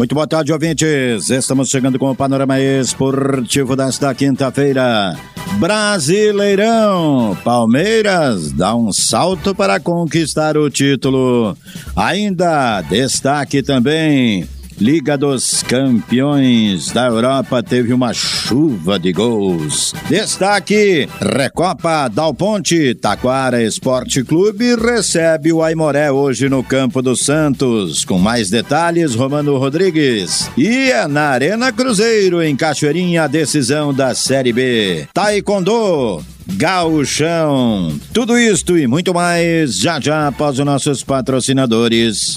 Muito boa tarde, ouvintes. Estamos chegando com o panorama esportivo desta quinta-feira. Brasileirão. Palmeiras dá um salto para conquistar o título. Ainda destaque também Liga dos Campeões da Europa teve uma chuva de gols. Destaque: Recopa Dal Ponte, Taquara Esporte Clube recebe o Aimoré hoje no Campo dos Santos. Com mais detalhes, Romano Rodrigues. E é na Arena Cruzeiro, em Cachoeirinha, a decisão da Série B. Taekwondo. Gauchão. Tudo isto e muito mais já já após os nossos patrocinadores.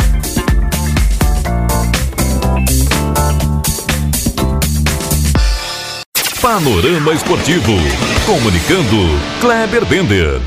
Panorama Esportivo. Comunicando, Kleber Bender.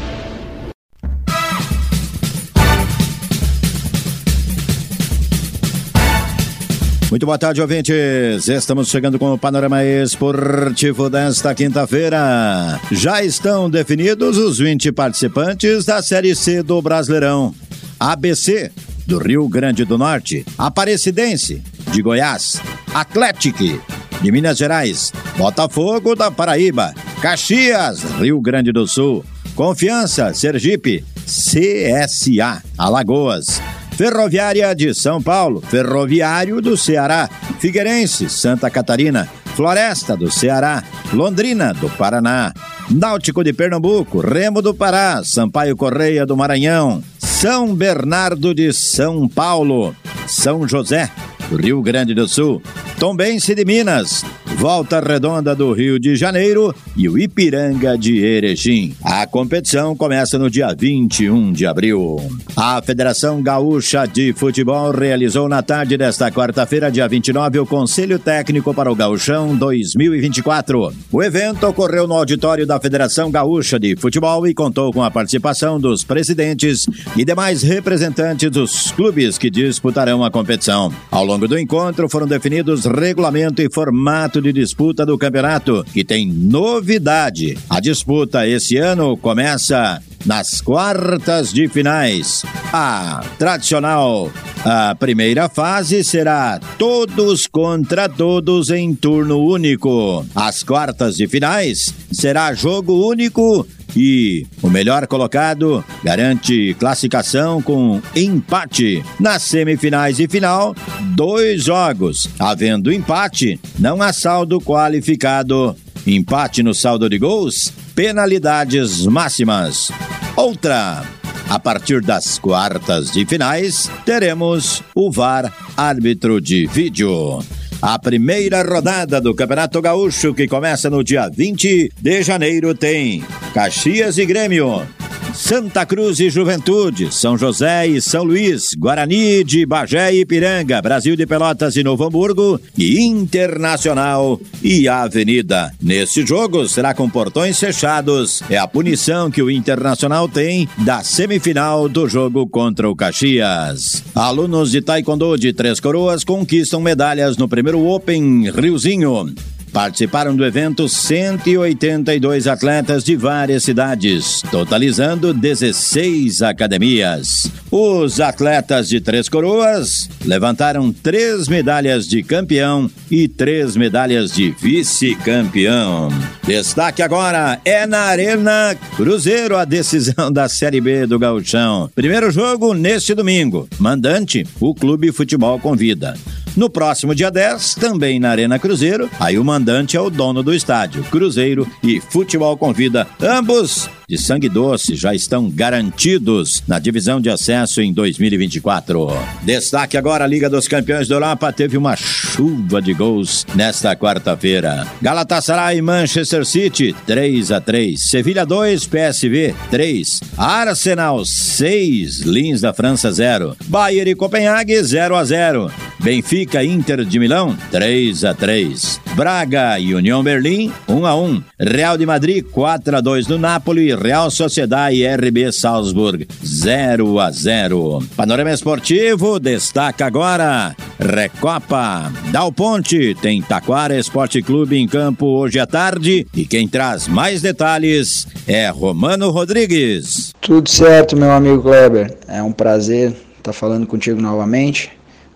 Muito boa tarde, ouvintes. Estamos chegando com o panorama esportivo desta quinta-feira. Já estão definidos os 20 participantes da Série C do Brasileirão. ABC, do Rio Grande do Norte. Aparecidense, de Goiás. Atlético, de Minas Gerais, Botafogo da Paraíba, Caxias, Rio Grande do Sul, Confiança, Sergipe, CSA, Alagoas, Ferroviária de São Paulo, Ferroviário do Ceará, Figueirense, Santa Catarina, Floresta do Ceará, Londrina do Paraná, Náutico de Pernambuco, Remo do Pará, Sampaio Correia do Maranhão, São Bernardo de São Paulo, São José, Rio Grande do Sul, Tombense de Minas, Volta Redonda do Rio de Janeiro e o Ipiranga de Erechim. A competição começa no dia 21 de abril. A Federação Gaúcha de Futebol realizou na tarde desta quarta-feira, dia 29, o Conselho Técnico para o Gauchão 2024. O evento ocorreu no auditório da Federação Gaúcha de Futebol e contou com a participação dos presidentes e demais representantes dos clubes que disputarão a competição. Ao longo do encontro foram definidos regulamento e formato de disputa do campeonato, que tem novidade. A disputa esse ano começa nas quartas de finais. A tradicional a primeira fase será todos contra todos em turno único. As quartas de finais será jogo único e o melhor colocado garante classificação com empate. Nas semifinais e final, dois jogos. Havendo empate, não há saldo qualificado. Empate no saldo de gols, penalidades máximas. Outra. A partir das quartas de finais, teremos o VAR árbitro de vídeo. A primeira rodada do Campeonato Gaúcho, que começa no dia 20 de janeiro, tem Caxias e Grêmio, Santa Cruz e Juventude, São José e São Luís, Guarani de Bagé e Ipiranga, Brasil de Pelotas e Novo Hamburgo e Internacional e Avenida. Nesse jogo será com portões fechados. É a punição que o Internacional tem da semifinal do jogo contra o Caxias. Alunos de Taekwondo de Três Coroas conquistam medalhas no primeiro Open Riozinho. Participaram do evento 182 atletas de várias cidades, totalizando 16 academias. Os atletas de Três Coroas levantaram três medalhas de campeão e três medalhas de vice-campeão. Destaque agora é na Arena Cruzeiro a decisão da Série B do Gauchão. Primeiro jogo neste domingo. Mandante, o Clube Futebol convida. No próximo dia 10, também na Arena Cruzeiro, aí o mandante mandante é o dono do estádio. Cruzeiro e Futebol Convida, ambos de sangue doce já estão garantidos na divisão de acesso em 2024. Destaque agora: a Liga dos Campeões da Europa teve uma chuva de gols nesta quarta-feira. Galatasaray e Manchester City 3 a 3, Sevilha 2, PSV 3, Arsenal 6, Lins da França 0, Bayern e Copenhague 0 a 0, Benfica Inter de Milão 3 a 3, Braga e União Berlim 1 a 1, Real de Madrid 4 a 2 no Napoli Real Sociedade e RB Salzburg 0 a 0. Panorama Esportivo destaca agora Recopa Dal Ponte tem Taquara Esporte Clube em campo hoje à tarde e quem traz mais detalhes é Romano Rodrigues. Tudo certo, meu amigo Kleber. É um prazer estar falando contigo novamente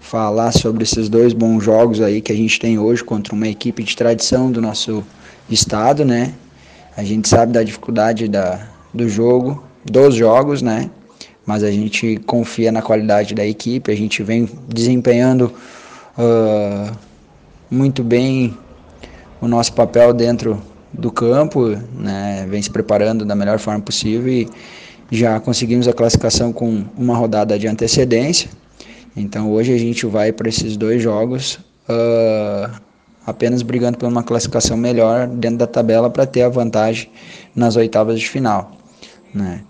falar sobre esses dois bons jogos aí que a gente tem hoje contra uma equipe de tradição do nosso estado, né? A gente sabe da dificuldade da, do jogo, dos jogos, né? Mas a gente confia na qualidade da equipe, a gente vem desempenhando uh, muito bem o nosso papel dentro do campo, né? Vem se preparando da melhor forma possível e já conseguimos a classificação com uma rodada de antecedência. Então hoje a gente vai para esses dois jogos uh, apenas brigando por uma classificação melhor dentro da tabela para ter a vantagem nas oitavas de final. Né?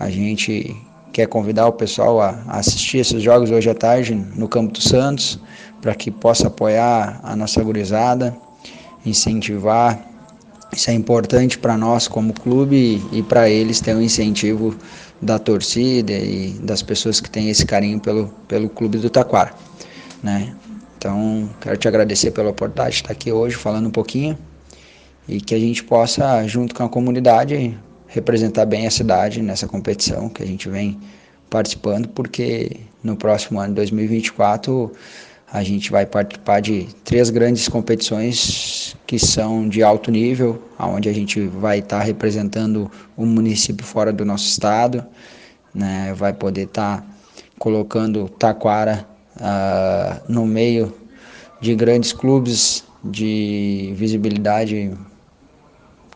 A gente quer convidar o pessoal a assistir esses jogos hoje à tarde no Campo dos Santos, para que possa apoiar a nossa gurizada, incentivar. Isso é importante para nós como clube e, para eles ter um incentivo da torcida e das pessoas que têm esse carinho pelo, pelo clube do Taquara. Né? Então, quero te agradecer pela oportunidade de estar aqui hoje falando um pouquinho e que a gente possa, junto com a comunidade, representar bem a cidade nessa competição que a gente vem participando, porque no próximo ano, 2024, a gente vai participar de três grandes competições que são de alto nível, onde a gente vai estar representando um município fora do nosso estado, né? vai poder estar colocando Taquara uh, no meio de grandes clubes de visibilidade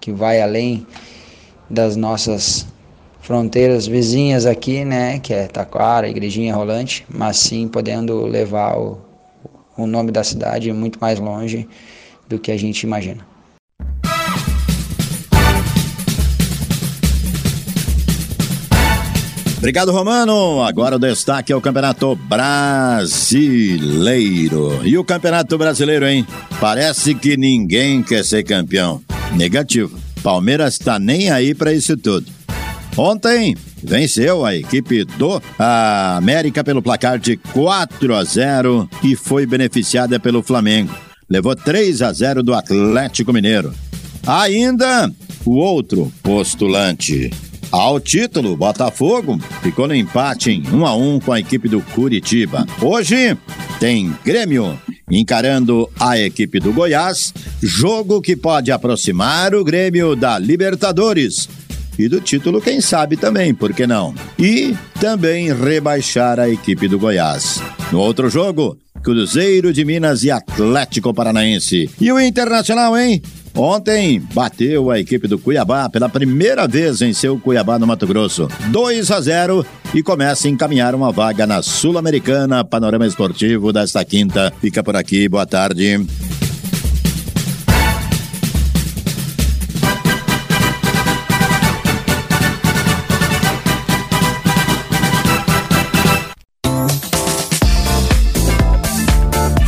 que vai além das nossas fronteiras vizinhas aqui, né, que é Taquara, Igrejinha Rolante, mas sim podendo levar o, o nome da cidade muito mais longe do que a gente imagina. Obrigado, Romano. Agora o destaque é o Campeonato Brasileiro. E o Campeonato Brasileiro, hein? Parece que ninguém quer ser campeão. Negativo. Palmeiras está nem aí para isso tudo. Ontem venceu a equipe do América pelo placar de 4 a 0 e foi beneficiada pelo Flamengo. Levou 3 a 0 do Atlético Mineiro. Ainda o outro postulante, ao título, Botafogo ficou no empate em 1 a 1 com a equipe do Curitiba. Hoje tem Grêmio encarando a equipe do Goiás, jogo que pode aproximar o Grêmio da Libertadores e do título, quem sabe também, por que não? E também rebaixar a equipe do Goiás. No outro jogo, Cruzeiro de Minas e Atlético Paranaense. E o Internacional, hein? Ontem bateu a equipe do Cuiabá pela primeira vez em seu Cuiabá no Mato Grosso. 2 a 0 e começa a encaminhar uma vaga na Sul-Americana. Panorama Esportivo desta quinta. Fica por aqui. Boa tarde.